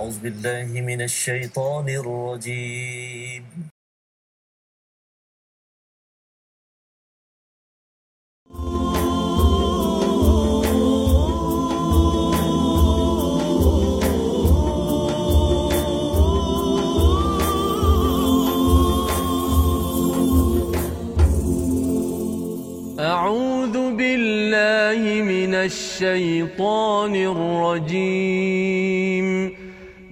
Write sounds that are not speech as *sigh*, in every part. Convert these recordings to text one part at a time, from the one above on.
أعوذ بالله من الشيطان الرجيم. أعوذ بالله من الشيطان الرجيم.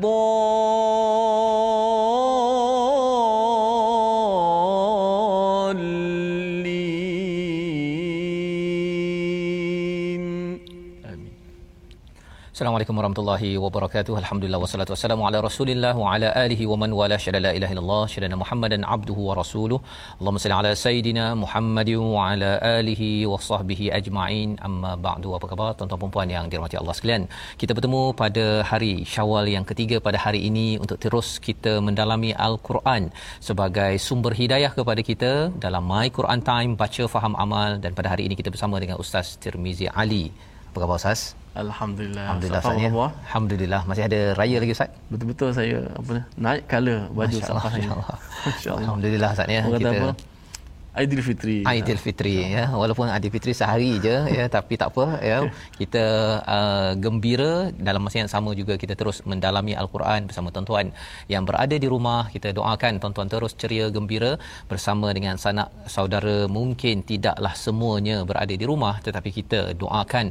football Assalamualaikum warahmatullahi wabarakatuh. Alhamdulillah wassalatu wassalamu ala Rasulillah wa ala alihi wa man wala syada la ilaha illallah syada Muhammadan abduhu wa rasuluh. Allahumma salli ala sayidina Muhammad wa ala alihi wa sahbihi ajma'in. Amma ba'du. Apa khabar tuan-tuan dan puan yang dirahmati Allah sekalian? Kita bertemu pada hari Syawal yang ketiga pada hari ini untuk terus kita mendalami Al-Quran sebagai sumber hidayah kepada kita dalam My Quran Time baca faham amal dan pada hari ini kita bersama dengan Ustaz Tirmizi Ali. Apa khabar Ustaz? Alhamdulillah. Alhamdulillah Ustaz ya. Allah. Alhamdulillah masih ada raya lagi Ustaz. Betul-betul saya apa naik color baju safar saya. masya-Allah. Alhamdulillah Ustaz ya. Kita apa? Aidilfitri. Aidilfitri ya. walaupun Aidilfitri sehari je ya tapi tak apa ya. Kita uh, gembira dalam masa yang sama juga kita terus mendalami al-Quran bersama tuan-tuan yang berada di rumah. Kita doakan tuan-tuan terus ceria gembira bersama dengan sanak saudara. Mungkin tidaklah semuanya berada di rumah tetapi kita doakan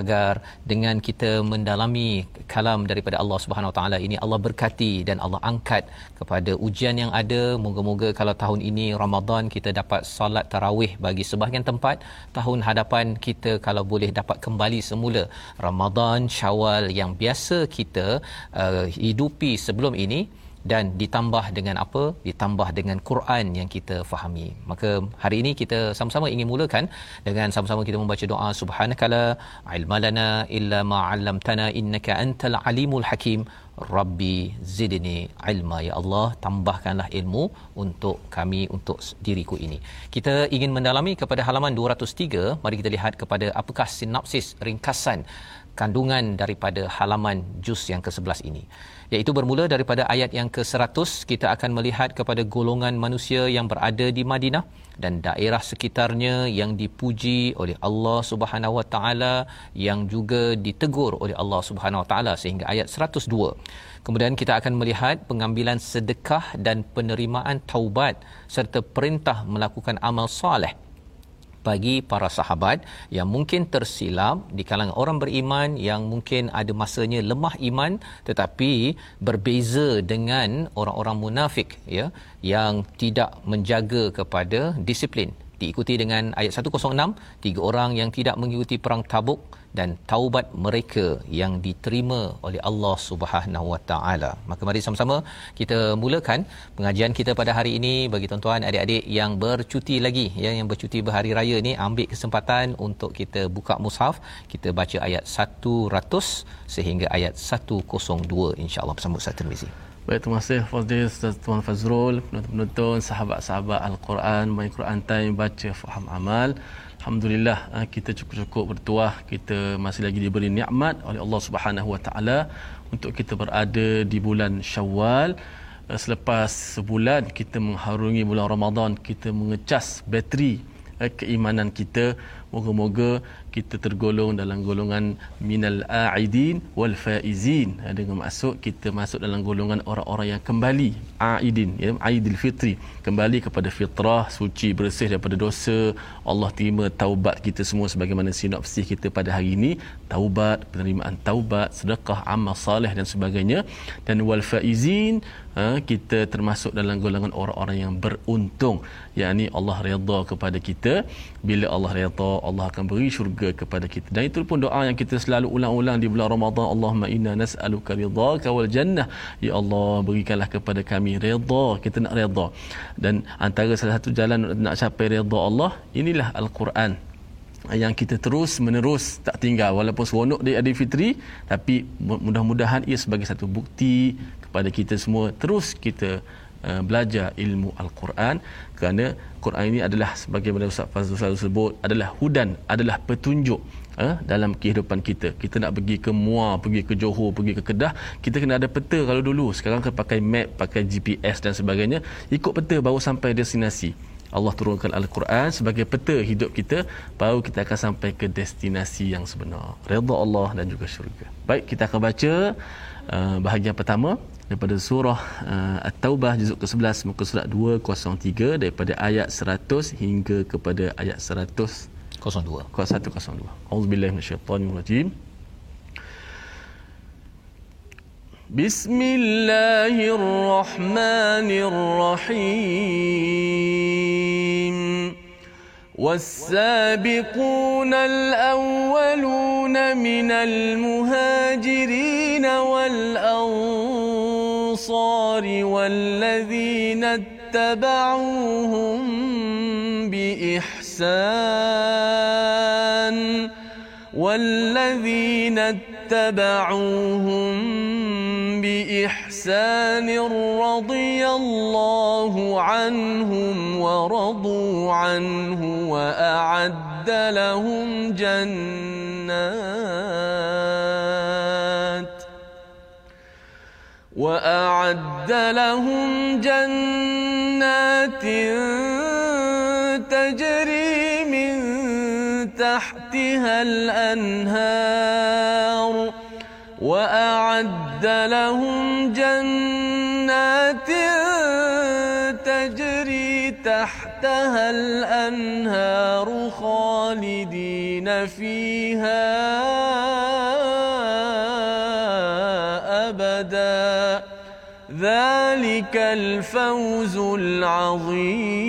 agar dengan kita mendalami kalam daripada Allah Subhanahu Wa Taala ini Allah berkati dan Allah angkat kepada ujian yang ada. Moga-moga kalau tahun ini Ramadan kita dapat solat tarawih bagi sebahagian tempat tahun hadapan kita kalau boleh dapat kembali semula Ramadan Syawal yang biasa kita uh, hidupi sebelum ini dan ditambah dengan apa? Ditambah dengan Quran yang kita fahami. Maka hari ini kita sama-sama ingin mulakan dengan sama-sama kita membaca doa subhanakala ilmalana illa ma 'allamtana innaka antal alimul hakim Rabbi zidni ilma ya Allah tambahkanlah ilmu untuk kami untuk diriku ini. Kita ingin mendalami kepada halaman 203. Mari kita lihat kepada apakah sinopsis ringkasan kandungan daripada halaman juz yang ke-11 ini. Iaitu bermula daripada ayat yang ke-100 kita akan melihat kepada golongan manusia yang berada di Madinah dan daerah sekitarnya yang dipuji oleh Allah Subhanahu Wa Taala yang juga ditegur oleh Allah Subhanahu Wa Taala sehingga ayat 102. Kemudian kita akan melihat pengambilan sedekah dan penerimaan taubat serta perintah melakukan amal soleh bagi para sahabat yang mungkin tersilap di kalangan orang beriman yang mungkin ada masanya lemah iman tetapi berbeza dengan orang-orang munafik ya yang tidak menjaga kepada disiplin diikuti dengan ayat 106 tiga orang yang tidak mengikuti perang Tabuk dan taubat mereka yang diterima oleh Allah Subhanahu Wa Taala. Maka mari sama-sama kita mulakan pengajian kita pada hari ini bagi tuan-tuan adik-adik yang bercuti lagi ya yang bercuti berhari raya ni ambil kesempatan untuk kita buka mushaf kita baca ayat 100 sehingga ayat 102 insya-Allah bersama Ustaz Tirmizi. Baik, terima kasih Fadil Tuan Fazrul, penonton-penonton, sahabat-sahabat Al-Quran, My Quran Time, baca, faham, amal. Alhamdulillah ah, kita cukup-cukup bertuah kita masih lagi diberi nikmat oleh Allah Subhanahu Wa Taala untuk kita berada di bulan Syawal Ah, selepas sebulan kita mengharungi bulan Ramadan kita mengecas bateri eh, keimanan kita moga-moga kita tergolong dalam golongan minal aidin wal faizin. Ha, dengan maksud kita masuk dalam golongan orang-orang yang kembali aidin ya aidil fitri. Kembali kepada fitrah suci bersih daripada dosa. Allah terima taubat kita semua sebagaimana sinopsis kita pada hari ini. Taubat penerimaan taubat sedekah amal soleh dan sebagainya. Dan wal faizin ha, kita termasuk dalam golongan orang-orang yang beruntung. Yakni Allah redha kepada kita. Bila Allah redha Allah akan beri syurga kepada kita. Dan itu pun doa yang kita selalu ulang-ulang di bulan Ramadan. Allahumma inna nas'aluka ridhaka wal jannah. Ya Allah berikanlah kepada kami redha. Kita nak redha. Dan antara salah satu jalan nak capai redha Allah inilah al-Quran. Yang kita terus menerus tak tinggal. Walaupun seronok di Aidilfitri tapi mudah-mudahan ia sebagai satu bukti kepada kita semua terus kita uh, belajar ilmu al-Quran kerana Quran ini adalah sebagaimana Ustaz Fazlul selalu sebut adalah hudan adalah petunjuk uh, dalam kehidupan kita. Kita nak pergi ke Muar pergi ke Johor pergi ke Kedah kita kena ada peta kalau dulu. Sekarang kena pakai map pakai GPS dan sebagainya. Ikut peta baru sampai destinasi. Allah turunkan Al-Quran sebagai peta hidup kita baru kita akan sampai ke destinasi yang sebenar. Redha Allah dan juga syurga. Baik kita akan baca uh, bahagian pertama daripada surah uh, At-Taubah juzuk ke-11 muka surat 203 daripada ayat 100 hingga kepada ayat 100 02 102 Auzubillahi minasyaitonirrajim Bismillahirrahmanirrahim والسابقون الأولون من المهاجرين والأنصار والذين اتبعوهم بإحسان والذين اتبعوهم بإحسان رضي الله عنهم ورضوا عنه وأعد لهم جنات وأعد لهم جنات تجري من تحتها الأنهار وأعد لهم جنات تجري تحتها الأنهار خالدين فيها ذلك الفوز العظيم.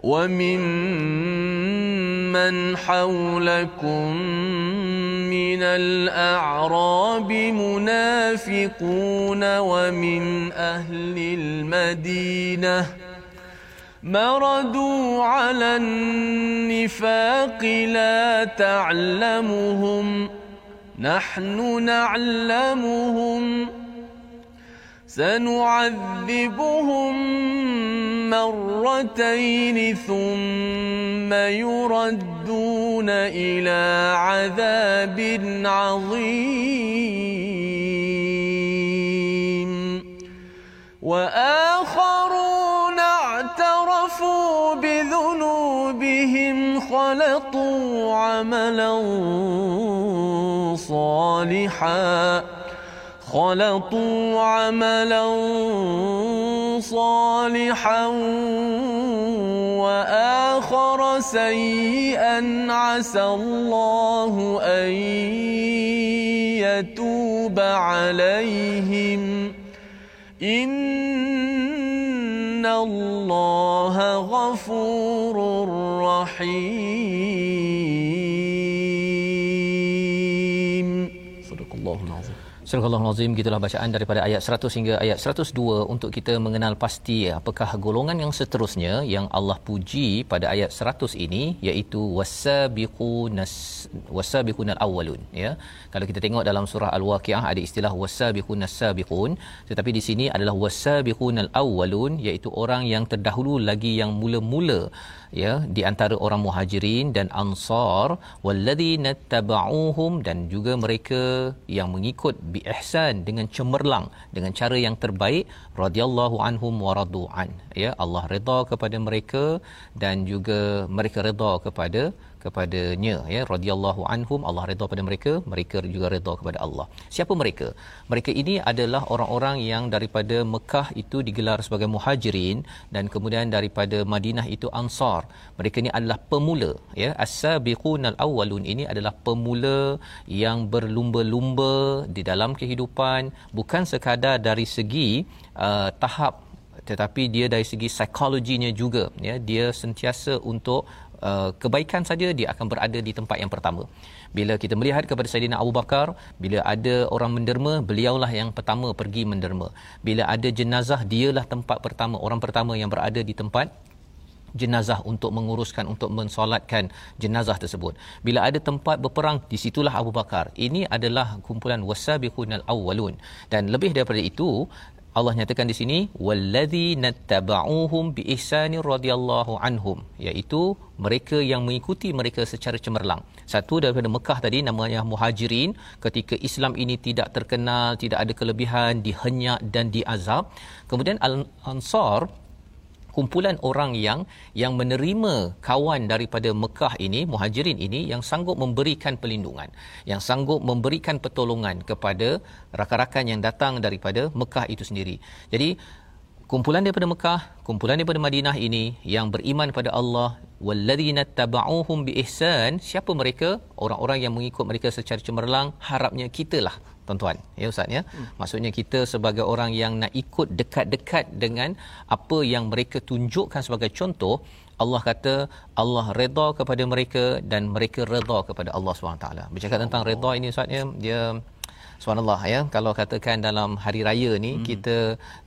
وممن حولكم من الأعراب منافقون ومن أهل المدينة مردوا على النفاق لا تعلمهم نحن نعلمهم سنعذبهم مرتين ثم يردون إلى عذاب عظيم. وآخرون اعترفوا بذنوبهم خلطوا عملا صالحا خلطوا عملا صالحا وآخر سيئا عسى الله أن يتوب عليهم. إن الله غفور رحيم. Surah Al-Azim gitulah bacaan daripada ayat 100 hingga ayat 102 untuk kita mengenal pasti apakah golongan yang seterusnya yang Allah puji pada ayat 100 ini iaitu wasabiqunas wasabiqunal awwalun ya. Kalau kita tengok dalam surah Al-Waqiah ada istilah wasabiqunas sabiqun tetapi di sini adalah wasabiqunal awwalun iaitu orang yang terdahulu lagi yang mula-mula ya di antara orang muhajirin dan ansar walladzina tabauhum dan juga mereka yang mengikut bi ihsan dengan cemerlang dengan cara yang terbaik radhiyallahu anhum wa radu'an ya Allah redha kepada mereka dan juga mereka redha kepada kepadanya ya radhiyallahu anhum Allah redha pada mereka mereka juga redha kepada Allah. Siapa mereka? Mereka ini adalah orang-orang yang daripada Mekah itu digelar sebagai muhajirin dan kemudian daripada Madinah itu ansar. Mereka ini adalah pemula ya. As-sabiqunal awwalun ini adalah pemula yang berlumba-lumba di dalam kehidupan bukan sekadar dari segi uh, tahap tetapi dia dari segi psikologinya juga ya. Dia sentiasa untuk Uh, kebaikan saja dia akan berada di tempat yang pertama. Bila kita melihat kepada Saidina Abu Bakar, bila ada orang menderma, beliaulah yang pertama pergi menderma. Bila ada jenazah, dialah tempat pertama, orang pertama yang berada di tempat jenazah untuk menguruskan untuk mensolatkan jenazah tersebut. Bila ada tempat berperang, di situlah Abu Bakar. Ini adalah kumpulan wasabiqunal awwalun. Dan lebih daripada itu, Allah nyatakan di sini wallazi nattaba'uhum bi ihsani radhiyallahu anhum iaitu mereka yang mengikuti mereka secara cemerlang. Satu daripada Mekah tadi namanya Muhajirin ketika Islam ini tidak terkenal, tidak ada kelebihan, dihenyak dan diazab. Kemudian Al-Ansar kumpulan orang yang yang menerima kawan daripada Mekah ini muhajirin ini yang sanggup memberikan perlindungan yang sanggup memberikan pertolongan kepada rakan-rakan yang datang daripada Mekah itu sendiri. Jadi kumpulan daripada Mekah kumpulan daripada Madinah ini yang beriman pada Allah walladzina tabauhum biihsan siapa mereka? Orang-orang yang mengikut mereka secara cemerlang harapnya kitalah tuan-tuan ya ustaz ya hmm. maksudnya kita sebagai orang yang nak ikut dekat-dekat dengan apa yang mereka tunjukkan sebagai contoh Allah kata Allah redha kepada mereka dan mereka redha kepada Allah SWT. Bercakap tentang redha ini ustaz ya dia Subhanallah ya. Kalau katakan dalam hari raya ni hmm. kita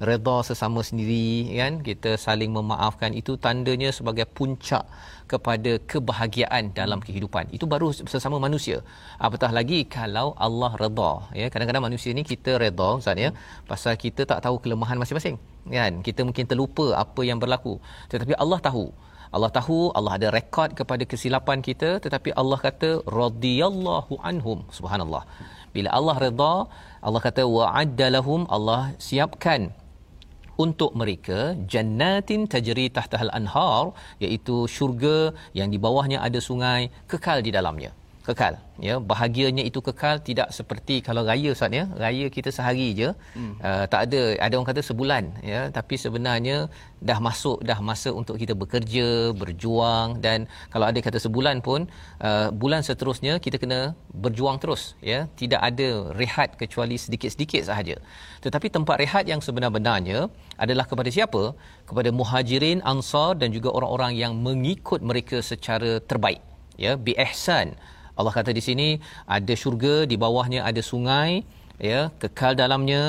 redha sesama sendiri kan. Kita saling memaafkan itu tandanya sebagai puncak kepada kebahagiaan dalam kehidupan. Itu baru sesama manusia. Apatah lagi kalau Allah redha ya. Kadang-kadang manusia ni kita redha ustaz ya pasal kita tak tahu kelemahan masing-masing kan. Kita mungkin terlupa apa yang berlaku. Tetapi Allah tahu. Allah tahu Allah ada rekod kepada kesilapan kita. Tetapi Allah kata radhiyallahu anhum. Subhanallah bila Allah redha Allah kata wa'adda lahum Allah siapkan untuk mereka jannatin tajri tahtahal anhar iaitu syurga yang di bawahnya ada sungai kekal di dalamnya kekal. Ya bahagianya itu kekal tidak seperti kalau raya Ustaz ya. Raya kita sehari je hmm. uh, tak ada ada orang kata sebulan ya. Tapi sebenarnya dah masuk dah masa untuk kita bekerja berjuang dan kalau ada kata sebulan pun uh, bulan seterusnya kita kena berjuang terus ya. Tidak ada rehat kecuali sedikit-sedikit sahaja. Tetapi tempat rehat yang sebenar-benarnya adalah kepada siapa? Kepada muhajirin ansar dan juga orang-orang yang mengikut mereka secara terbaik ya. Bi ihsan Allah kata di sini ada syurga di bawahnya ada sungai ya kekal dalamnya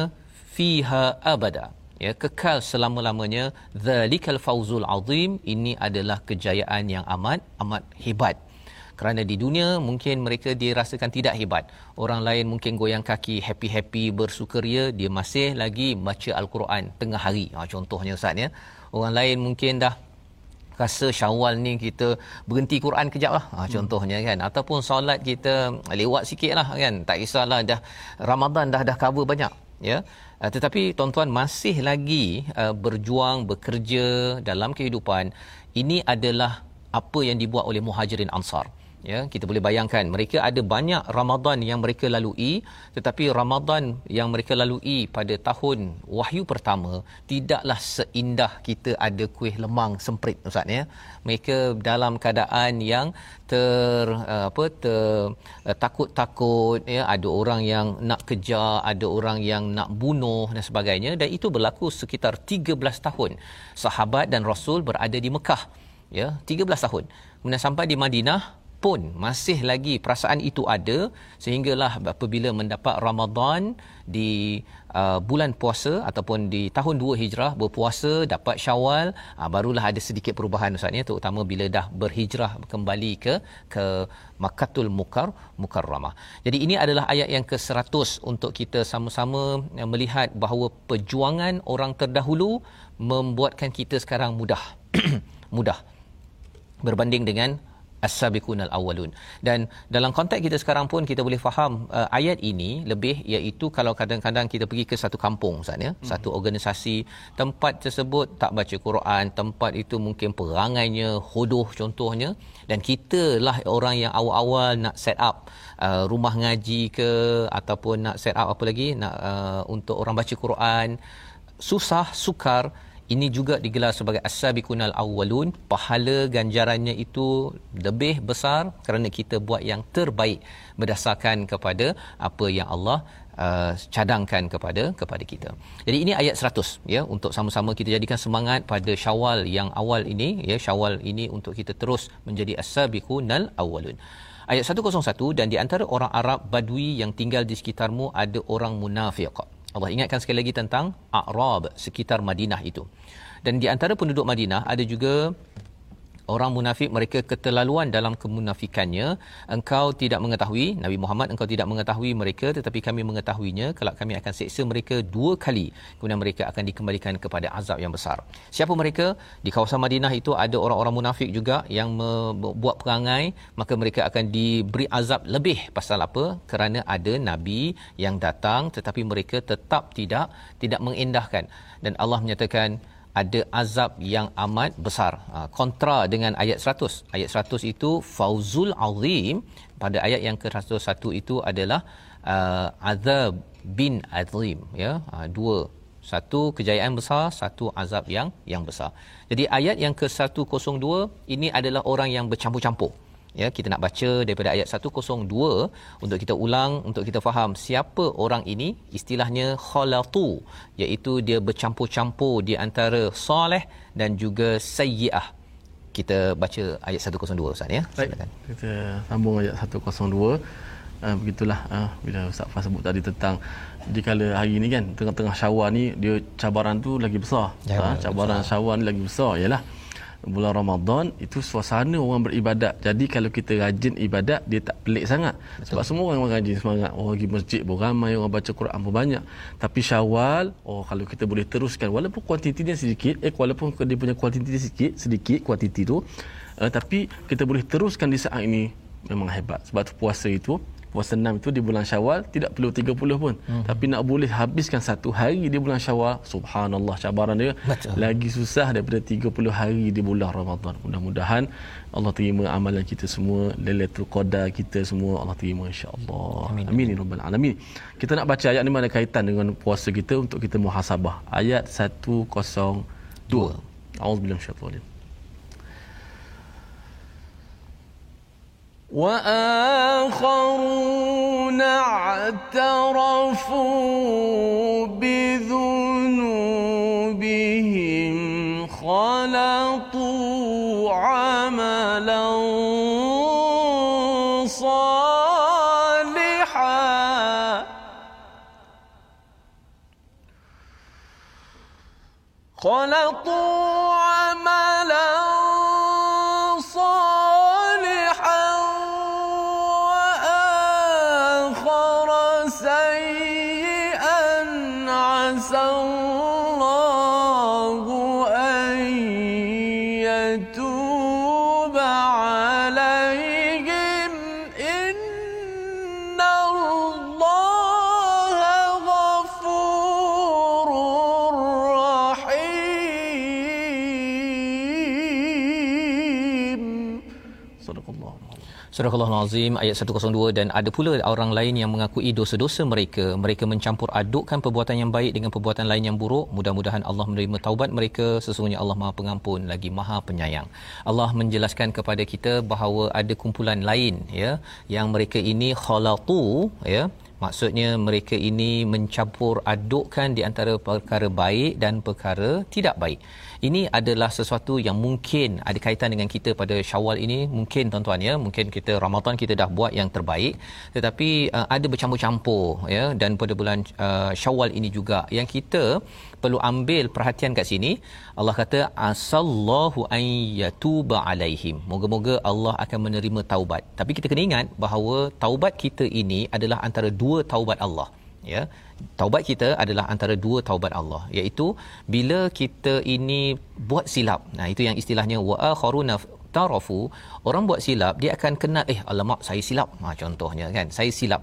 fiha abada. Ya kekal selama-lamanya. Zalikal fauzul azim. Ini adalah kejayaan yang amat amat hebat. Kerana di dunia mungkin mereka dirasakan tidak hebat. Orang lain mungkin goyang kaki happy-happy bersukaria dia masih lagi baca al-Quran tengah hari. Ha, contohnya ustaz ya. Orang lain mungkin dah rasa syawal ni kita berhenti Quran kejap lah. Ha, contohnya kan. Ataupun solat kita lewat sikit lah kan. Tak kisahlah dah Ramadan dah dah cover banyak ya. Uh, tetapi tuan-tuan masih lagi uh, berjuang bekerja dalam kehidupan ini adalah apa yang dibuat oleh muhajirin ansar ya kita boleh bayangkan mereka ada banyak Ramadan yang mereka lalui tetapi Ramadan yang mereka lalui pada tahun wahyu pertama tidaklah seindah kita ada kuih lemang semprit ustaz ya. Mereka dalam keadaan yang ter uh, apa ter uh, takut-takut ya. Ada orang yang nak kejar ada orang yang nak bunuh dan sebagainya dan itu berlaku sekitar 13 tahun sahabat dan rasul berada di Mekah ya 13 tahun. Kemudian sampai di Madinah pun masih lagi perasaan itu ada sehinggalah apabila mendapat Ramadan di uh, bulan puasa ataupun di tahun 2 Hijrah berpuasa dapat Syawal uh, barulah ada sedikit perubahan ustaz ya terutama bila dah berhijrah kembali ke ke Makkatul Mukar Mukarramah. Jadi ini adalah ayat yang ke-100 untuk kita sama-sama uh, melihat bahawa perjuangan orang terdahulu membuatkan kita sekarang mudah *clears throat* mudah berbanding dengan as-sabiqunal awwalun dan dalam konteks kita sekarang pun kita boleh faham uh, ayat ini lebih iaitu kalau kadang-kadang kita pergi ke satu kampung Ustaz ya hmm. satu organisasi tempat tersebut tak baca Quran tempat itu mungkin perangainya hodoh contohnya dan kita lah orang yang awal-awal nak set up uh, rumah ngaji ke ataupun nak set up apa lagi nak uh, untuk orang baca Quran susah sukar ini juga digelar sebagai as-sabiqunal awwalun pahala ganjarannya itu lebih besar kerana kita buat yang terbaik berdasarkan kepada apa yang Allah uh, cadangkan kepada kepada kita. Jadi ini ayat 100 ya untuk sama-sama kita jadikan semangat pada Syawal yang awal ini ya Syawal ini untuk kita terus menjadi as-sabiqunal awwalun. Ayat 101 dan di antara orang Arab Badui yang tinggal di sekitarmu ada orang munafik. Allah ingatkan sekali lagi tentang A'rab sekitar Madinah itu. Dan di antara penduduk Madinah ada juga orang munafik mereka keterlaluan dalam kemunafikannya. Engkau tidak mengetahui Nabi Muhammad engkau tidak mengetahui mereka tetapi kami mengetahuinya. Kalau kami akan seksa mereka dua kali. Kemudian mereka akan dikembalikan kepada azab yang besar. Siapa mereka? Di kawasan Madinah itu ada orang-orang munafik juga yang membuat perangai. Maka mereka akan diberi azab lebih. Pasal apa? Kerana ada nabi yang datang tetapi mereka tetap tidak tidak mengindahkan. Dan Allah menyatakan ada azab yang amat besar. Ha, kontra dengan ayat 100. Ayat 100 itu fauzul azim pada ayat yang ke-101 itu adalah uh, azab bin azim ya. Ha, dua satu kejayaan besar, satu azab yang yang besar. Jadi ayat yang ke-102 ini adalah orang yang bercampur-campur ya kita nak baca daripada ayat 102 untuk kita ulang untuk kita faham siapa orang ini. Istilahnya khalatu iaitu dia bercampur-campur di antara soleh dan juga sayyiah. Kita baca ayat 102 Ustaz ya? Silakan. kita sambung ayat 102 Uh, ah, begitulah uh, bila Ustaz Fah sebut tadi tentang di kala hari ni kan tengah-tengah syawal ni dia cabaran tu lagi besar. Ya, ha, cabaran besar. syawal ni lagi besar ialah bulan Ramadan itu suasana orang beribadat. Jadi kalau kita rajin ibadat dia tak pelik sangat. Betul. Sebab semua orang rajin semangat. Orang pergi masjid pun ramai, orang baca Quran pun banyak. Tapi Syawal, oh kalau kita boleh teruskan walaupun kuantitinya sedikit, eh walaupun dia punya kuantiti sedikit, sedikit kuantiti tu, uh, tapi kita boleh teruskan di saat ini memang hebat. Sebab tu puasa itu puasa enam itu di bulan Syawal tidak perlu 30 pun. Hmm. tapi nak boleh habiskan satu hari di bulan Syawal subhanallah cabaran dia Betul. lagi susah daripada 30 hari di bulan Ramadan. Mudah-mudahan Allah terima amalan kita semua lailatul qadar kita semua Allah terima insya-Allah. Amin. Amin ya rabbal alamin. Kita nak baca ayat ni mana kaitan dengan puasa kita untuk kita muhasabah. Ayat 102 A'udzubillahi minasyaitanir وآخرون اعترفوا بذنوبهم خلطوا عملا صالحا. خلطوا Surah Al-Azim ayat 102 dan ada pula orang lain yang mengakui dosa-dosa mereka. Mereka mencampur adukkan perbuatan yang baik dengan perbuatan lain yang buruk. Mudah-mudahan Allah menerima taubat mereka. Sesungguhnya Allah Maha Pengampun lagi Maha Penyayang. Allah menjelaskan kepada kita bahawa ada kumpulan lain ya yang mereka ini khalatu ya maksudnya mereka ini mencampur adukkan di antara perkara baik dan perkara tidak baik. Ini adalah sesuatu yang mungkin ada kaitan dengan kita pada Syawal ini. Mungkin tuan-tuan ya mungkin kita Ramadan kita dah buat yang terbaik. Tetapi uh, ada bercampur-campur ya dan pada bulan uh, Syawal ini juga. Yang kita perlu ambil perhatian kat sini Allah kata asallahu ayyatuba alaihim. Moga-moga Allah akan menerima taubat. Tapi kita kena ingat bahawa taubat kita ini adalah antara dua taubat Allah ya. Taubat kita adalah antara dua taubat Allah iaitu bila kita ini buat silap. Nah itu yang istilahnya wa akharuna i'tarafu orang buat silap dia akan kenal eh alamak saya silap. Ha contohnya kan saya silap.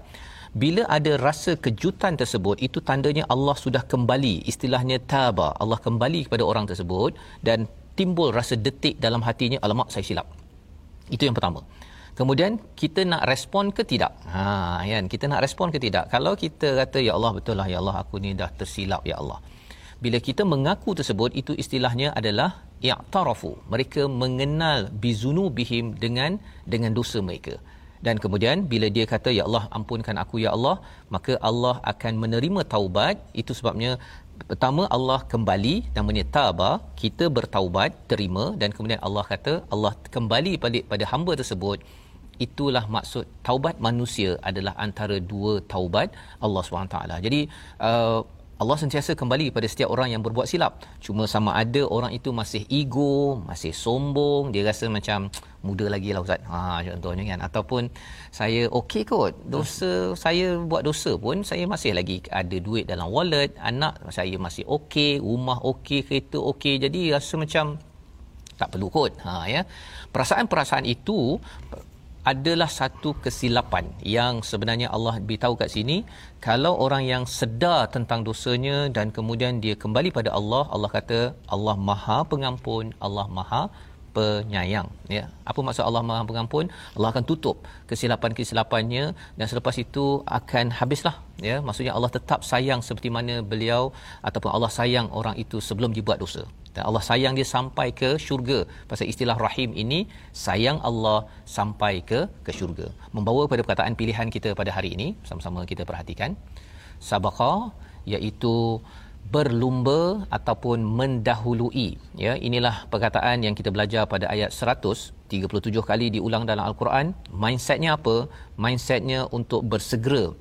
Bila ada rasa kejutan tersebut itu tandanya Allah sudah kembali istilahnya taba. Allah kembali kepada orang tersebut dan timbul rasa detik dalam hatinya alamak saya silap. Itu yang pertama Kemudian kita nak respon ke tidak? Ha kan kita nak respon ke tidak? Kalau kita kata ya Allah betul lah ya Allah aku ni dah tersilap ya Allah. Bila kita mengaku tersebut itu istilahnya adalah i'tarafu. Mereka mengenal bizunubihim dengan dengan dosa mereka. Dan kemudian bila dia kata ya Allah ampunkan aku ya Allah, maka Allah akan menerima taubat. Itu sebabnya pertama Allah kembali namanya taba kita bertaubat terima dan kemudian Allah kata Allah kembali balik pada hamba tersebut itulah maksud taubat manusia adalah antara dua taubat Allah SWT. Jadi uh, Allah sentiasa kembali pada setiap orang yang berbuat silap. Cuma sama ada orang itu masih ego, masih sombong, dia rasa macam *tsk* muda lagi lah Ustaz. Ha, contohnya kan. Ataupun saya okey kot. Dosa saya buat dosa pun saya masih lagi ada duit dalam wallet. Anak saya masih okey, rumah okey, kereta okey. Jadi rasa macam tak perlu kot. Ha, ya. Perasaan-perasaan itu adalah satu kesilapan yang sebenarnya Allah beritahu kat sini. Kalau orang yang sedar tentang dosanya dan kemudian dia kembali pada Allah Allah kata Allah Maha Pengampun Allah Maha penyayang. Ya. Apa maksud Allah Maha Pengampun? Allah akan tutup kesilapan-kesilapannya dan selepas itu akan habislah. Ya. Maksudnya Allah tetap sayang seperti mana beliau ataupun Allah sayang orang itu sebelum dibuat dosa. Dan Allah sayang dia sampai ke syurga. Pasal istilah rahim ini sayang Allah sampai ke ke syurga. Membawa kepada perkataan pilihan kita pada hari ini sama-sama kita perhatikan. Sabaqa iaitu berlumba ataupun mendahului. Ya inilah perkataan yang kita belajar pada ayat 100 37 kali diulang dalam al-Quran. Mindsetnya apa? Mindsetnya untuk bersegera.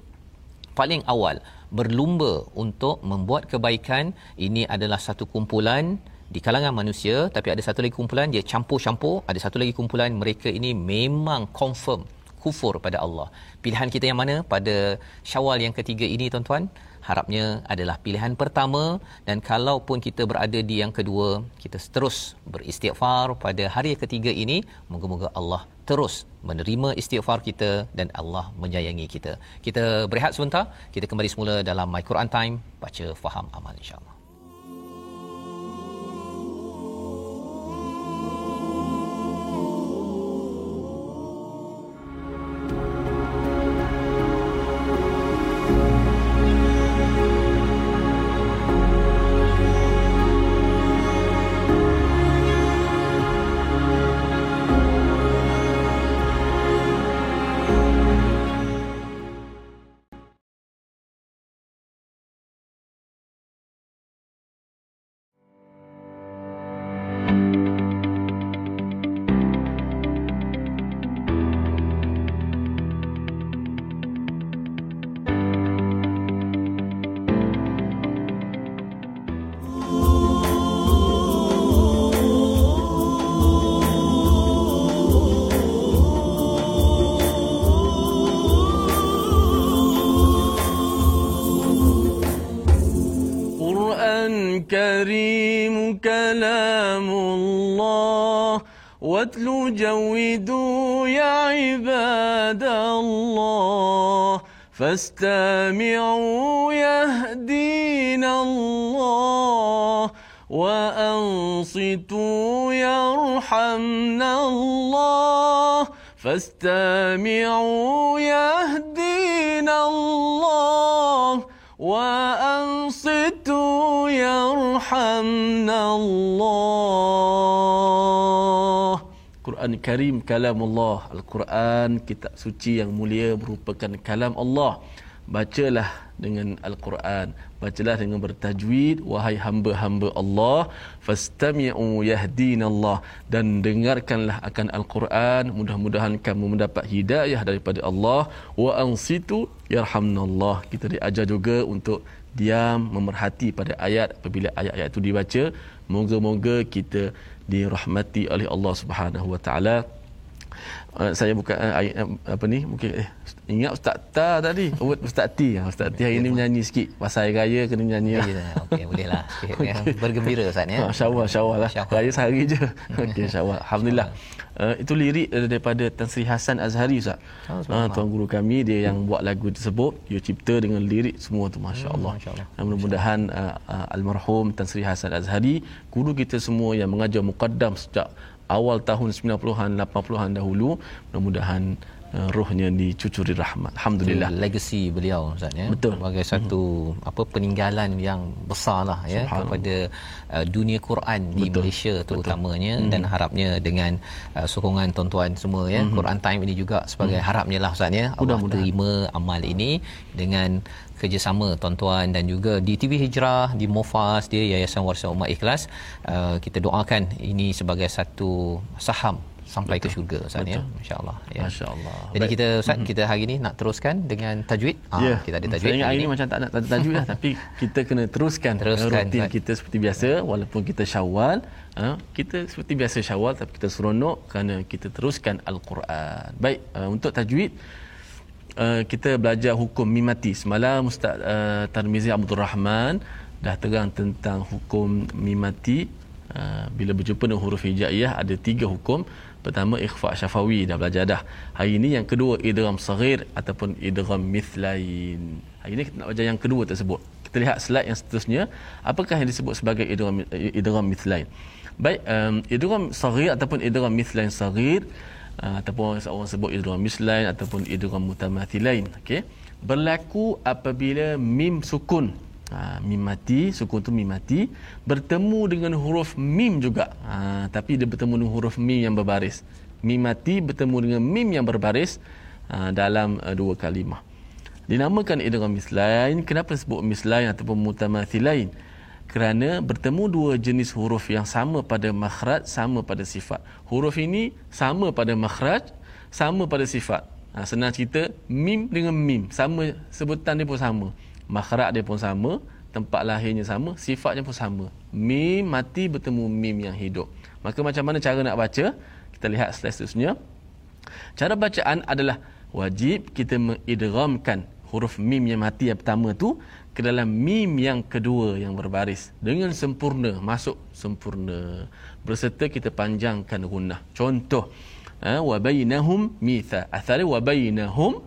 Paling awal berlumba untuk membuat kebaikan. Ini adalah satu kumpulan di kalangan manusia tapi ada satu lagi kumpulan dia campur-campur. Ada satu lagi kumpulan mereka ini memang confirm kufur pada Allah. Pilihan kita yang mana? Pada Syawal yang ketiga ini tuan-tuan harapnya adalah pilihan pertama dan kalaupun kita berada di yang kedua kita terus beristighfar pada hari ketiga ini moga-moga Allah terus menerima istighfar kita dan Allah menyayangi kita. Kita berehat sebentar kita kembali semula dalam my Quran time baca faham amal insyaallah الكريم كلام الله واتلوا جودوا يا عباد الله فاستمعوا يهدينا الله وأنصتوا يرحمنا الله فاستمعوا يهدينا الله وأنصتوا يرحمنا الله Quran Karim kalamullah Al-Quran kitab suci yang mulia merupakan kalam Allah bacalah dengan Al-Quran. Bacalah dengan bertajwid wahai hamba-hamba Allah fastami'u yahdinallah. Dan dengarkanlah akan Al-Quran. Mudah-mudahan kamu mendapat hidayah daripada Allah. Wa ansitu yarhamnallah. Kita diajar juga untuk diam memerhati pada ayat. Apabila ayat-ayat itu dibaca moga-moga kita dirahmati oleh Allah Subhanahu wa taala. Uh, saya buka uh, uh, apa ni? Mungkin eh ingat ustaz ta tadi *laughs* oh, ustaz T ah, ustaz T hari ni menyanyi sikit pasal hari raya kena menyanyi lah. Ya, okey bolehlah. Okay. Ya, bergembira ustaz ya. Ha, syawal syawal lah. Syawal. Raya sehari je. *laughs* Okey syawal. Alhamdulillah. Uh, itu lirik uh, daripada Tan Sri Hasan Azhari Ustaz. Oh, uh, tuan guru kami dia yang buat lagu tersebut, dia cipta dengan lirik semua tu masya-Allah. Hmm, masya-Allah. Dan mudah-mudahan uh, uh, almarhum Tan Sri Hasan Azhari, guru kita semua yang mengajar muqaddam sejak awal tahun 90-an 80-an dahulu, mudah-mudahan uh, rohnya dicucuri rahmat. Alhamdulillah. Itu legacy beliau Ustaz ya Betul. sebagai satu hmm. apa peninggalan yang besar lah ya kepada uh, dunia Quran di Betul. Malaysia terutamanya hmm. dan harapnya dengan uh, sokongan tuan-tuan semua ya hmm. Quran Time ini juga sebagai hmm. harapnya lah Ustaz ya Allah terima amal ini dengan kerjasama tuan-tuan dan juga di TV Hijrah di Mofas di Yayasan Warsa Umat Ikhlas uh, kita doakan ini sebagai satu saham sampai Betul. ke syurga Ustaz ya insya-Allah ya Masya-Allah. jadi Baik. kita Ustaz mm-hmm. kita hari ini nak teruskan dengan tajwid. Ah Ya, kita ada tajwid. Saya hari ini macam tak nak tajwid lah *laughs* tapi kita kena teruskan, Teruskan, rutin Ustaz. kita seperti biasa walaupun kita Syawal, ha, kita seperti biasa Syawal tapi kita seronok kerana kita teruskan al-Quran. Baik, uh, untuk tajwid uh, kita belajar hukum mimati. Semalam Ustaz uh, Tarmizi Abdul Rahman dah terang tentang hukum mimati uh, bila berjumpa dengan huruf hijaiyah ada tiga hukum. Pertama ikhfa syafawi dah belajar dah. Hari ini yang kedua idgham saghir ataupun idgham mithlain. Hari ini kita nak belajar yang kedua tersebut. Kita lihat slide yang seterusnya, apakah yang disebut sebagai idgham idgham mithlain. Baik, um, idgham saghir ataupun idgham mithlain saghir uh, ataupun seorang sebut idgham mithlain ataupun idgham mutamathilain, okey. Berlaku apabila mim sukun Ha, mim mati, sukun tu mim mati bertemu dengan huruf mim juga. Ha, tapi dia bertemu dengan huruf mim yang berbaris. Mim mati bertemu dengan mim yang berbaris ha, dalam uh, dua kalimah. Dinamakan idgham mislain. Kenapa sebut mislain ataupun mutamathilain? Kerana bertemu dua jenis huruf yang sama pada makhraj, sama pada sifat. Huruf ini sama pada makhraj, sama pada sifat. Ha, senang cerita, mim dengan mim. Sama, sebutan dia pun sama makhraj dia pun sama, tempat lahirnya sama, sifatnya pun sama. Mim mati bertemu mim yang hidup. Maka macam mana cara nak baca? Kita lihat seterusnya. Cara bacaan adalah wajib kita mengidghamkan huruf mim yang mati yang pertama tu ke dalam mim yang kedua yang berbaris dengan sempurna masuk sempurna berserta kita panjangkan gunnah contoh ha, wa bainahum mitha athari wa bainahum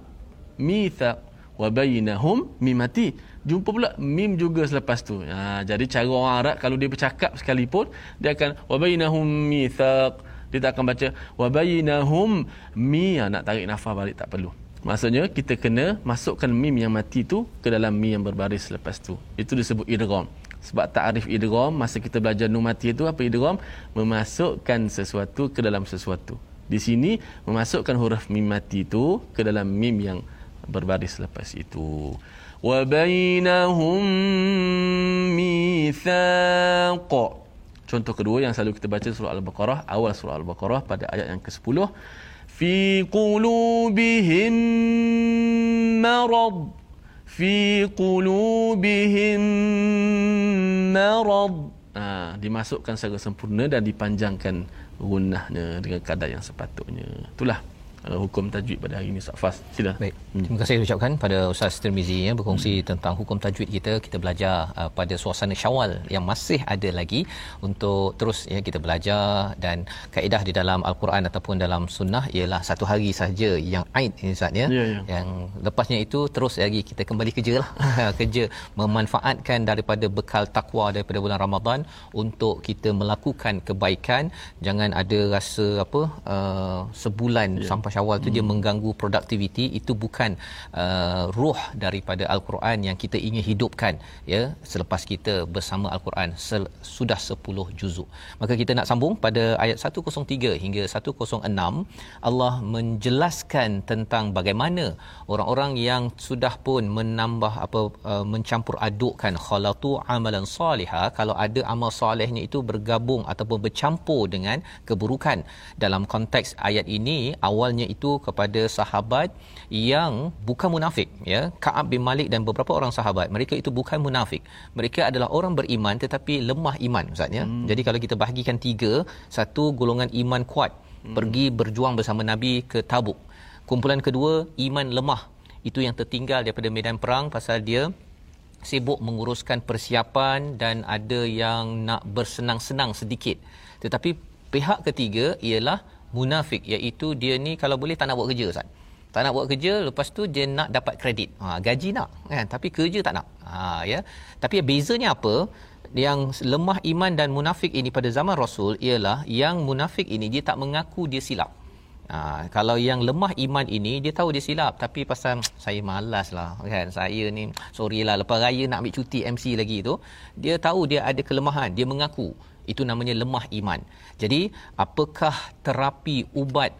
mitha wa bainahum mim mati. Jumpa pula mim juga selepas tu. Ha, jadi cara orang Arab kalau dia bercakap sekalipun dia akan wa bainahum mithaq. Dia tak akan baca wa bainahum mi. Ha, nak tarik nafas balik tak perlu. Maksudnya kita kena masukkan mim yang mati tu ke dalam mim yang berbaris selepas tu. Itu disebut idgham. Sebab takrif idgham masa kita belajar nun mati itu apa idgham? Memasukkan sesuatu ke dalam sesuatu. Di sini memasukkan huruf mim mati itu ke dalam mim yang berbaris lepas itu. Wa bainahum mithaq. Contoh kedua yang selalu kita baca surah al-baqarah awal surah al-baqarah pada ayat yang ke-10 fi qulubihim marad. Fi qulubihim marad. Ha, dimasukkan secara sempurna dan dipanjangkan gunnahnya dengan kadar yang sepatutnya. Itulah uh, hukum tajwid pada hari ini Ustaz Fas. Sila. Baik. Terima kasih ucapkan pada Ustaz Tirmizi ya berkongsi hmm. tentang hukum tajwid kita. Kita belajar uh, pada suasana Syawal yang masih ada lagi untuk terus ya kita belajar dan kaedah di dalam al-Quran ataupun dalam sunnah ialah satu hari sahaja yang Aid ini Ustaz ya. Ya, ya. Yang lepasnya itu terus lagi kita kembali kerja lah. *laughs* kerja memanfaatkan daripada bekal takwa daripada bulan Ramadan untuk kita melakukan kebaikan. Jangan ada rasa apa uh, sebulan ya. sampai Syawal tu hmm. dia mengganggu produktiviti itu bukan uh, ruh daripada al-Quran yang kita ingin hidupkan ya selepas kita bersama al-Quran sel- sudah 10 juzuk. Maka kita nak sambung pada ayat 103 hingga 106 Allah menjelaskan tentang bagaimana orang-orang yang sudah pun menambah apa uh, mencampur adukkan khalatu amalan salihah kalau ada amal solehnya itu bergabung ataupun bercampur dengan keburukan dalam konteks ayat ini awalnya itu kepada sahabat yang bukan munafik ya Ka'ab bin Malik dan beberapa orang sahabat mereka itu bukan munafik mereka adalah orang beriman tetapi lemah iman ustaz ya hmm. jadi kalau kita bahagikan tiga satu golongan iman kuat hmm. pergi berjuang bersama Nabi ke Tabuk. Kumpulan kedua iman lemah. Itu yang tertinggal daripada medan perang pasal dia sibuk menguruskan persiapan dan ada yang nak bersenang-senang sedikit. Tetapi pihak ketiga ialah munafik iaitu dia ni kalau boleh tak nak buat kerja Ustaz. Tak nak buat kerja lepas tu dia nak dapat kredit. Ha gaji nak kan tapi kerja tak nak. Ha ya. Tapi bezanya apa? Yang lemah iman dan munafik ini pada zaman Rasul ialah yang munafik ini dia tak mengaku dia silap. Ha, kalau yang lemah iman ini dia tahu dia silap tapi pasal *tsk* saya malas lah kan saya ni sorry lah lepas raya nak ambil cuti MC lagi tu dia tahu dia ada kelemahan dia mengaku itu namanya lemah iman jadi apakah terapi ubat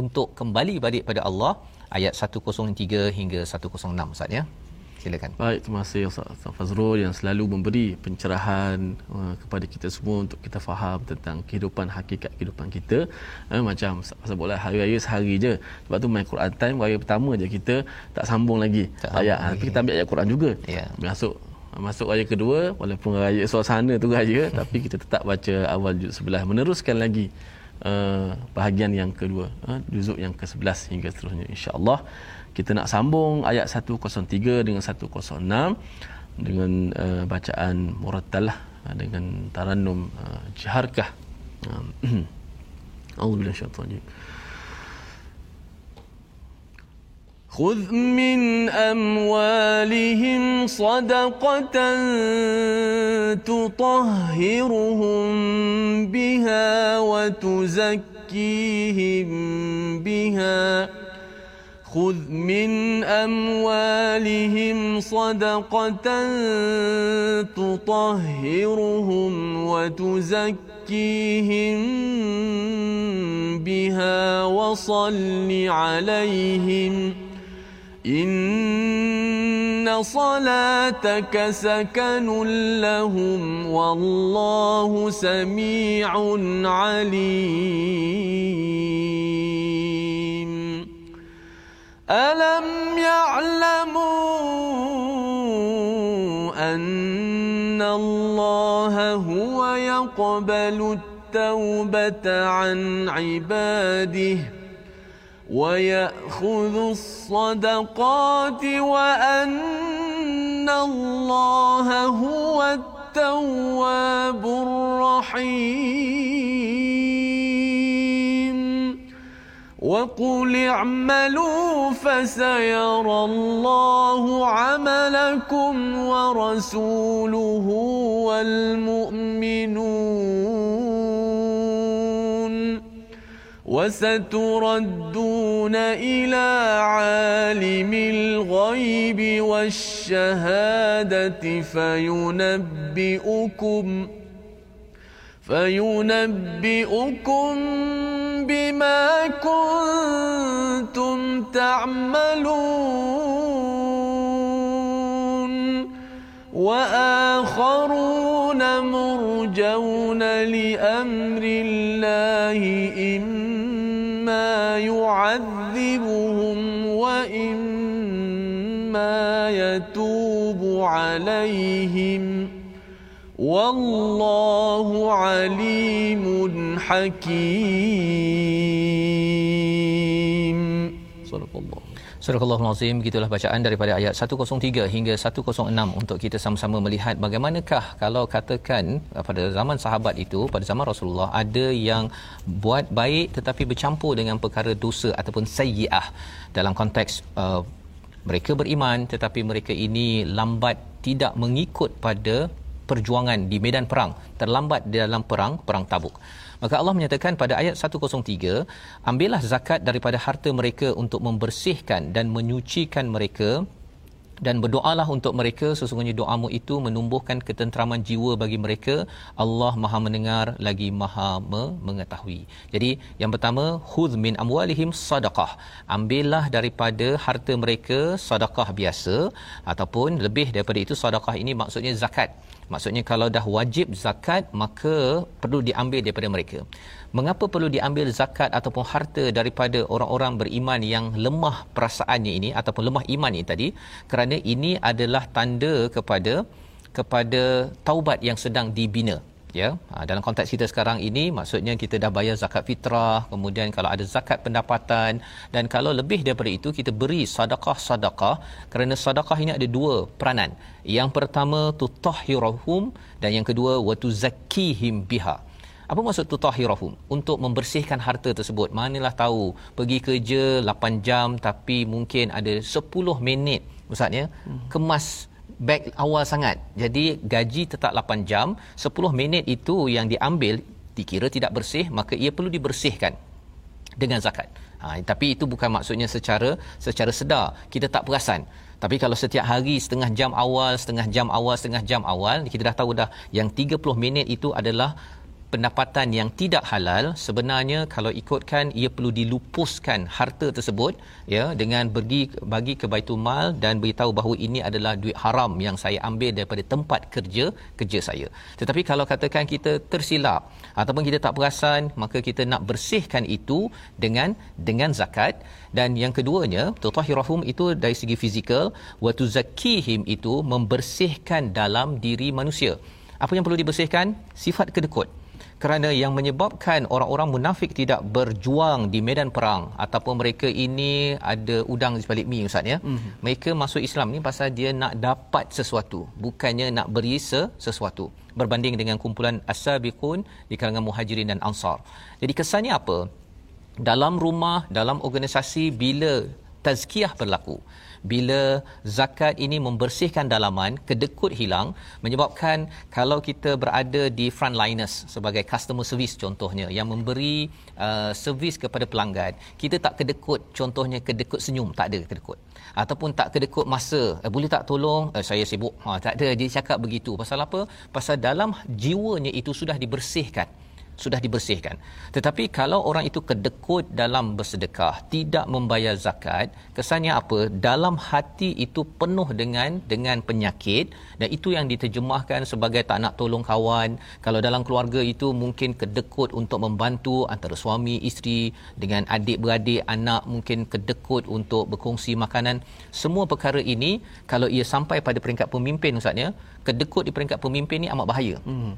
untuk kembali balik pada Allah ayat 103 hingga 106 Ustaz ya silakan. Baik, terima kasih Ustaz Fazrul yang selalu memberi pencerahan uh, kepada kita semua untuk kita faham tentang kehidupan hakikat kehidupan kita. Uh, macam pasal boleh hari raya sehari je. Sebab tu main Quran time raya pertama je kita tak sambung lagi tak ayat. Tapi kita ambil ayat Quran juga. Ya. Masuk Ah, masuk raya kedua walaupun raya suasana tu raya *laughs* tapi kita tetap baca awal juz sebelah meneruskan lagi uh, bahagian yang kedua uh, juzuk yang ke-11 hingga seterusnya insya-Allah. Kita nak sambung ayat 103 dengan 106 dengan uh, bacaan Murattalah dengan tarannum uh, jaharkah. Ah, *clears throat* uh, Allahu billahi syaitanir خذ من أموالهم صدقة تطهرهم بها وتزكيهم بها. خذ من أموالهم صدقة تطهرهم وتزكيهم بها وصل عليهم إن صلاتك سكن لهم والله سميع عليم ألم يعلموا أن الله هو يقبل التوبة عن عباده ويأخذ الصدقات وأن الله هو التواب الرحيم. وقل اعملوا فسيرى الله عملكم ورسوله والمؤمنون. وستردون إلى عالم الغيب والشهادة فينبئكم فينبئكم بما كنتم تعملون وآخرون مرجون لأمر الله اما يعذبهم وإما يتوب عليهم والله عليم حكيم Surah Al-Azim gitulah bacaan daripada ayat 103 hingga 106 untuk kita sama-sama melihat bagaimanakah kalau katakan uh, pada zaman sahabat itu pada zaman Rasulullah ada yang buat baik tetapi bercampur dengan perkara dosa ataupun sayyiah. Dalam konteks uh, mereka beriman tetapi mereka ini lambat tidak mengikut pada perjuangan di medan perang terlambat di dalam perang perang Tabuk. Maka Allah menyatakan pada ayat 103 ambillah zakat daripada harta mereka untuk membersihkan dan menyucikan mereka dan berdoalah untuk mereka. Sesungguhnya doamu itu menumbuhkan ketenteraman jiwa bagi mereka. Allah Maha mendengar lagi Maha mengetahui. Jadi yang pertama khudh min amwalihim sadaqah. Ambillah daripada harta mereka sedekah biasa ataupun lebih daripada itu sedekah ini maksudnya zakat. Maksudnya kalau dah wajib zakat maka perlu diambil daripada mereka. Mengapa perlu diambil zakat ataupun harta daripada orang-orang beriman yang lemah perasaannya ini ataupun lemah iman ini tadi? Kerana ini adalah tanda kepada kepada taubat yang sedang dibina ya? Ha, dalam konteks kita sekarang ini maksudnya kita dah bayar zakat fitrah kemudian kalau ada zakat pendapatan dan kalau lebih daripada itu kita beri sedekah-sedekah kerana sedekah ini ada dua peranan. Yang pertama tutahhiruhum dan yang kedua wa tuzakkihim biha apa maksud tutahhiruhum untuk membersihkan harta tersebut manalah tahu pergi kerja 8 jam tapi mungkin ada 10 minit ustaz ya hmm. kemas beg awal sangat. Jadi gaji tetap 8 jam, 10 minit itu yang diambil dikira tidak bersih, maka ia perlu dibersihkan dengan zakat. Ha, tapi itu bukan maksudnya secara secara sedar. Kita tak perasan. Tapi kalau setiap hari setengah jam awal, setengah jam awal, setengah jam awal, kita dah tahu dah yang 30 minit itu adalah pendapatan yang tidak halal sebenarnya kalau ikutkan ia perlu dilupuskan harta tersebut ya dengan pergi bagi ke Baitul Mal dan beritahu bahawa ini adalah duit haram yang saya ambil daripada tempat kerja kerja saya. Tetapi kalau katakan kita tersilap ataupun kita tak perasan maka kita nak bersihkan itu dengan dengan zakat. Dan yang keduanya tutahhirahum itu dari segi fizikal wa tuzakkihim itu membersihkan dalam diri manusia. Apa yang perlu dibersihkan? Sifat kedekut kerana yang menyebabkan orang-orang munafik tidak berjuang di medan perang ataupun mereka ini ada udang di sebalik mi ustaz ya. Mm-hmm. mereka masuk Islam ni pasal dia nak dapat sesuatu bukannya nak beri sesuatu. Berbanding dengan kumpulan as-sabiqun di kalangan muhajirin dan ansar. Jadi kesannya apa? Dalam rumah dalam organisasi bila tazkiyah berlaku bila zakat ini membersihkan dalaman kedekut hilang menyebabkan kalau kita berada di frontliners sebagai customer service contohnya yang memberi uh, servis kepada pelanggan kita tak kedekut contohnya kedekut senyum tak ada kedekut. Ataupun tak kedekut masa eh, boleh tak tolong? Eh, saya sibuk. Ha, tak ada. Dia cakap begitu. Pasal apa? Pasal dalam jiwanya itu sudah dibersihkan sudah dibersihkan. Tetapi kalau orang itu kedekut dalam bersedekah, tidak membayar zakat, kesannya apa? Dalam hati itu penuh dengan dengan penyakit dan itu yang diterjemahkan sebagai tak nak tolong kawan. Kalau dalam keluarga itu mungkin kedekut untuk membantu antara suami isteri dengan adik-beradik, anak mungkin kedekut untuk berkongsi makanan. Semua perkara ini kalau ia sampai pada peringkat pemimpin ustaznya, kedekut di peringkat pemimpin ni amat bahaya. Hmm.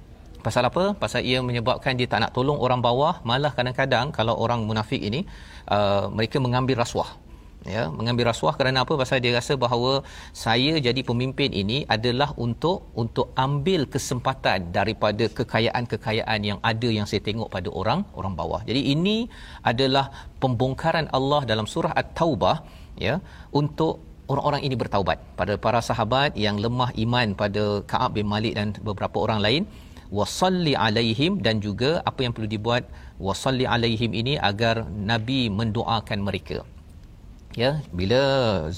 Pasal apa? Pasal ia menyebabkan dia tak nak tolong orang bawah, malah kadang-kadang kalau orang munafik ini uh, mereka mengambil rasuah. Ya, mengambil rasuah kerana apa? Pasal dia rasa bahawa saya jadi pemimpin ini adalah untuk untuk ambil kesempatan daripada kekayaan-kekayaan yang ada yang saya tengok pada orang orang bawah. Jadi ini adalah pembongkaran Allah dalam surah At-Taubah ya untuk orang-orang ini bertaubat pada para sahabat yang lemah iman pada Ka'ab bin Malik dan beberapa orang lain wasalli alaihim dan juga apa yang perlu dibuat wasalli alaihim ini agar nabi mendoakan mereka. Ya bila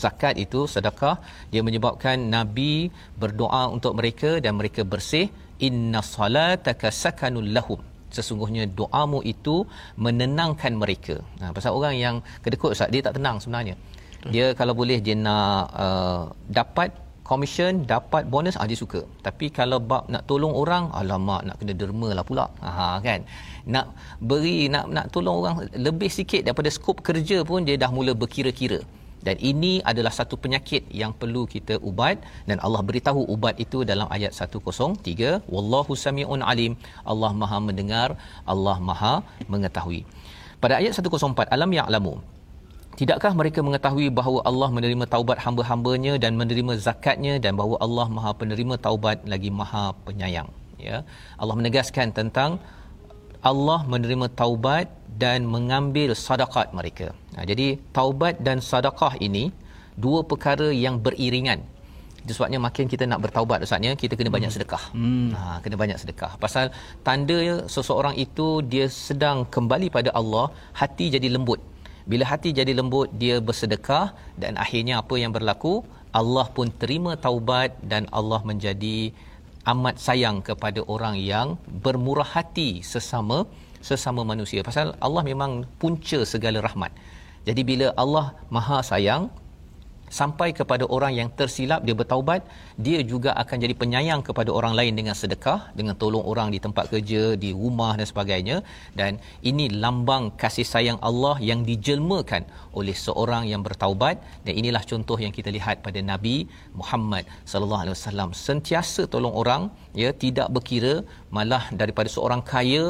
zakat itu sedekah dia menyebabkan nabi berdoa untuk mereka dan mereka bersih inna salataka sakanul lahum. Sesungguhnya doamu itu menenangkan mereka. Nah pasal orang yang kedekut ustaz dia tak tenang sebenarnya. Dia kalau boleh dia nak uh, dapat komisen dapat bonus ah dia suka. Tapi kalau bab nak tolong orang alamak nak kena derma lah pula. Ha kan? Nak beri nak nak tolong orang lebih sikit daripada skop kerja pun dia dah mula berkira-kira. Dan ini adalah satu penyakit yang perlu kita ubat. Dan Allah beritahu ubat itu dalam ayat 103 wallahu samiun alim. Allah Maha mendengar Allah Maha mengetahui. Pada ayat 104 alam ya'lamu Tidakkah mereka mengetahui bahawa Allah menerima taubat hamba-hambanya dan menerima zakatnya dan bahawa Allah Maha penerima taubat lagi Maha penyayang ya Allah menegaskan tentang Allah menerima taubat dan mengambil sedekah mereka. Nah, jadi taubat dan sedekah ini dua perkara yang beriringan. Itu sebabnya makin kita nak bertaubat ustaznya kita kena banyak hmm. sedekah. Hmm. Ha kena banyak sedekah. Pasal tanda seseorang itu dia sedang kembali pada Allah, hati jadi lembut bila hati jadi lembut dia bersedekah dan akhirnya apa yang berlaku? Allah pun terima taubat dan Allah menjadi amat sayang kepada orang yang bermurah hati sesama sesama manusia. Pasal Allah memang punca segala rahmat. Jadi bila Allah maha sayang sampai kepada orang yang tersilap dia bertaubat dia juga akan jadi penyayang kepada orang lain dengan sedekah dengan tolong orang di tempat kerja di rumah dan sebagainya. Dan ini lambang kasih sayang Allah yang dijelmakan oleh seorang yang bertaubat. Dan inilah contoh yang kita lihat pada Nabi Muhammad sallallahu alaihi wasallam. Sentiasa tolong orang ya tidak berkira malah daripada seorang kaya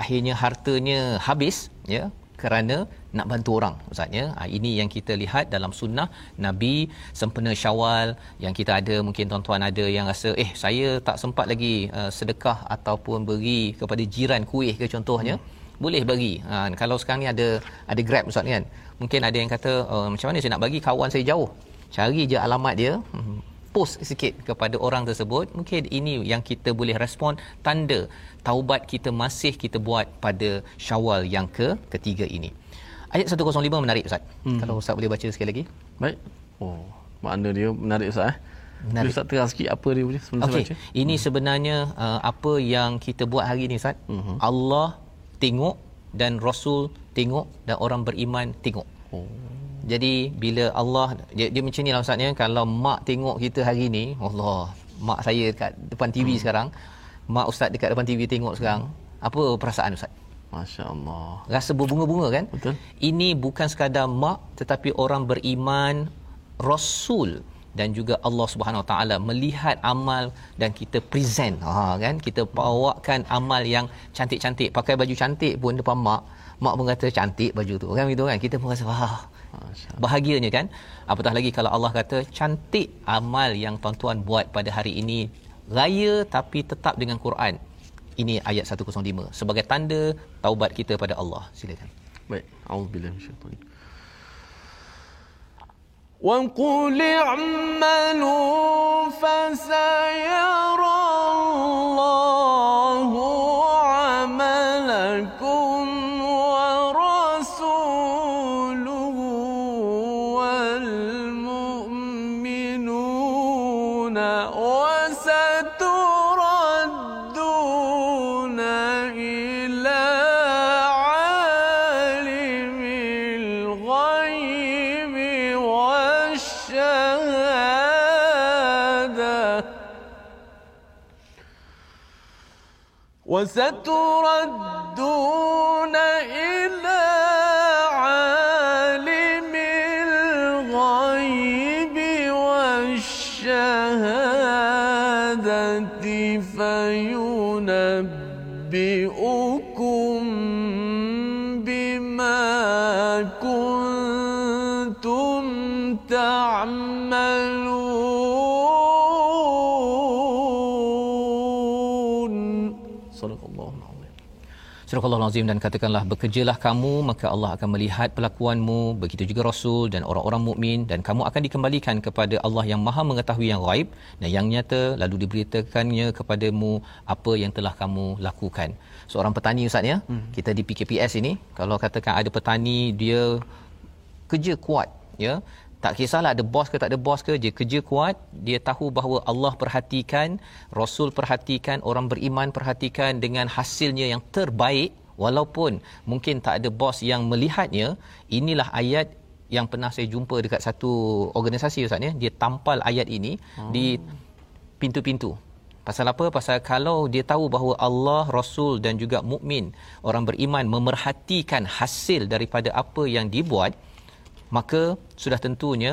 akhirnya hartanya habis ya kerana nak bantu orang ustaz ya. Ha, ini yang kita lihat dalam sunnah nabi sempena syawal yang kita ada mungkin tuan-tuan ada yang rasa eh saya tak sempat lagi uh, sedekah ataupun beri kepada jiran kuih ke contohnya. Hmm. boleh bagi ha, kalau sekarang ni ada ada grab ustaz kan. Mungkin ada yang kata uh, macam mana saya nak bagi kawan saya jauh? Cari je alamat dia. Hmm, post sikit kepada orang tersebut mungkin ini yang kita boleh respon tanda taubat kita masih kita buat pada Syawal yang ke ketiga ini. Ayat 105 menarik Ustaz. Hmm. Kalau Ustaz boleh baca sekali lagi. Baik. Oh, makna dia menarik Ustaz eh. Menarik. Ustaz terang sikit apa dia boleh sebenarnya okay. baca. Ini hmm. sebenarnya uh, apa yang kita buat hari ini Ustaz. Hmm. Allah tengok dan Rasul tengok dan orang beriman tengok. Oh. Jadi bila Allah dia, dia macam ni lah Ustaz ya. Kalau mak tengok kita hari ni, Allah, mak saya dekat depan TV hmm. sekarang, mak ustaz dekat depan TV tengok sekarang, apa perasaan ustaz? Masya-Allah. Rasa berbunga-bunga kan? Betul. Ini bukan sekadar mak tetapi orang beriman rasul dan juga Allah Subhanahu Wa Taala melihat amal dan kita present ha kan kita bawakan amal yang cantik-cantik pakai baju cantik pun depan mak mak pun kata cantik baju tu kan gitu kan kita pun rasa wah bahagianya kan apatah lagi kalau Allah kata cantik amal yang tuan-tuan buat pada hari ini raya tapi tetap dengan Quran. Ini ayat 105 sebagai tanda taubat kita pada Allah. Silakan. Baik, auzubillahi minasyaitanir وقل اعملوا فسيرى الله وستردون Azim dan katakanlah bekerjalah kamu maka Allah akan melihat pelakuanmu begitu juga Rasul dan orang-orang mukmin dan kamu akan dikembalikan kepada Allah yang Maha mengetahui yang gaib dan yang nyata lalu diberitakannya kepadamu apa yang telah kamu lakukan. Seorang petani ustaz ya, hmm. kita di PKPS ini kalau katakan ada petani dia kerja kuat ya tak kisahlah ada bos ke tak ada bos ke dia kerja kuat dia tahu bahawa Allah perhatikan rasul perhatikan orang beriman perhatikan dengan hasilnya yang terbaik walaupun mungkin tak ada bos yang melihatnya inilah ayat yang pernah saya jumpa dekat satu organisasi ustaz ya dia tampal ayat ini hmm. di pintu-pintu Pasal apa? Pasal kalau dia tahu bahawa Allah, Rasul dan juga mukmin orang beriman memerhatikan hasil daripada apa yang dibuat, maka sudah tentunya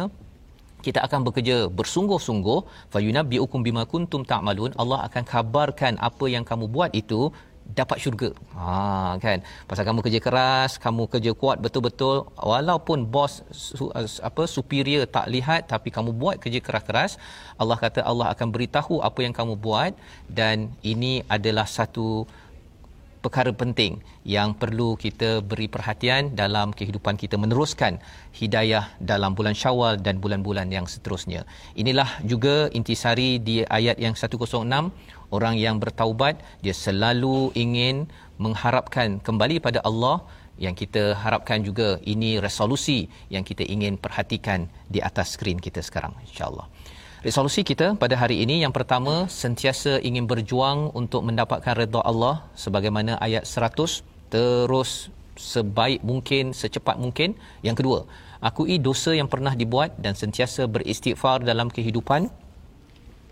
kita akan bekerja bersungguh-sungguh fayunabbiukum bima kuntum ta'malun Allah akan kabarkan apa yang kamu buat itu dapat syurga. Ha kan. Pasal kamu kerja keras, kamu kerja kuat betul-betul walaupun bos su, apa superior tak lihat tapi kamu buat kerja keras-keras, Allah kata Allah akan beritahu apa yang kamu buat dan ini adalah satu perkara penting yang perlu kita beri perhatian dalam kehidupan kita meneruskan hidayah dalam bulan Syawal dan bulan-bulan yang seterusnya. Inilah juga intisari di ayat yang 106 orang yang bertaubat dia selalu ingin mengharapkan kembali pada Allah yang kita harapkan juga ini resolusi yang kita ingin perhatikan di atas skrin kita sekarang insyaallah. Resolusi kita pada hari ini yang pertama sentiasa ingin berjuang untuk mendapatkan redha Allah sebagaimana ayat 100 terus sebaik mungkin secepat mungkin. Yang kedua, akui dosa yang pernah dibuat dan sentiasa beristighfar dalam kehidupan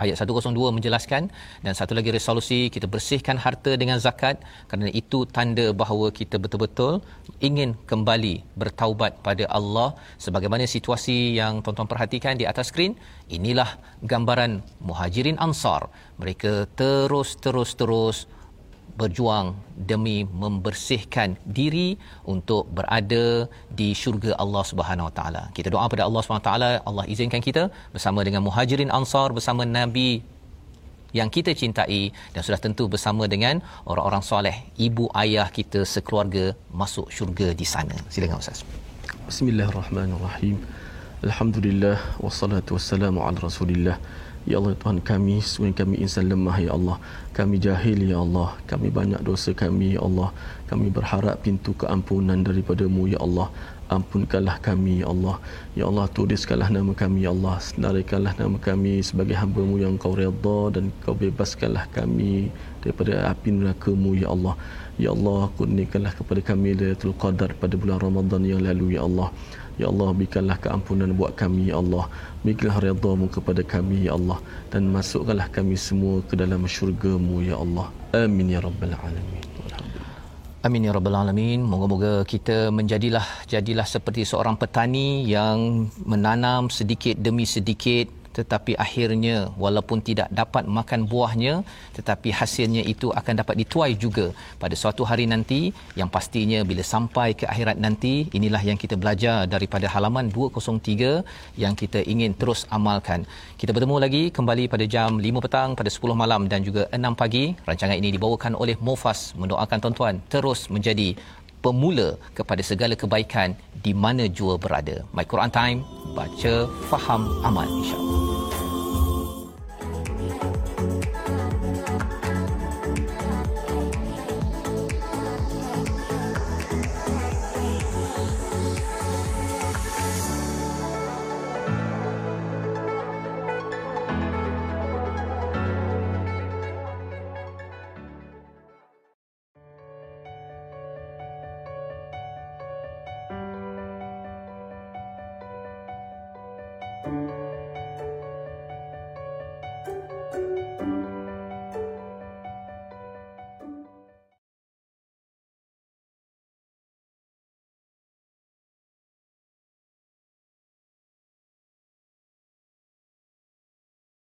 ayat 102 menjelaskan dan satu lagi resolusi kita bersihkan harta dengan zakat. Kerana itu tanda bahawa kita betul-betul ingin kembali bertaubat pada Allah. Sebagaimana situasi yang tuan-tuan perhatikan di atas skrin inilah gambaran muhajirin ansar. Mereka terus terus terus berjuang demi membersihkan diri untuk berada di syurga Allah Subhanahu Wa Taala. Kita doa pada Allah Subhanahu Wa Taala, Allah izinkan kita bersama dengan Muhajirin Ansar bersama Nabi yang kita cintai dan sudah tentu bersama dengan orang-orang soleh, ibu ayah kita sekeluarga masuk syurga di sana. Silakan Ustaz. Bismillahirrahmanirrahim. Alhamdulillah wassalatu wassalamu ala Rasulillah. Ya Allah Tuhan kami Sungguh kami insan lemah Ya Allah. Kami jahil Ya Allah. Kami banyak dosa kami Ya Allah. Kami berharap pintu keampunan daripadamu Ya Allah. Ampunkanlah kami Ya Allah. Ya Allah tuliskanlah nama kami Ya Allah. Senarikanlah nama kami Sebagai hambamu yang kau redha Dan kau bebaskanlah kami Daripada api nerakamu Ya Allah. Ya Allah kurniakanlah kepada kami Lailatul Qadar pada bulan Ramadan yang lalu Ya Allah. Ya Allah berikanlah keampunan buat kami Ya Allah Berikanlah redamu kepada kami Ya Allah Dan masukkanlah kami semua ke dalam syurgamu Ya Allah Amin Ya Rabbal Alamin Amin ya rabbal alamin. Moga-moga kita menjadilah jadilah seperti seorang petani yang menanam sedikit demi sedikit tetapi akhirnya walaupun tidak dapat makan buahnya tetapi hasilnya itu akan dapat dituai juga pada suatu hari nanti yang pastinya bila sampai ke akhirat nanti inilah yang kita belajar daripada halaman 203 yang kita ingin terus amalkan kita bertemu lagi kembali pada jam 5 petang pada 10 malam dan juga 6 pagi rancangan ini dibawakan oleh Mofas mendoakan tuan-tuan terus menjadi pemula kepada segala kebaikan di mana jua berada. My Quran Time, baca, faham, amal insya-Allah.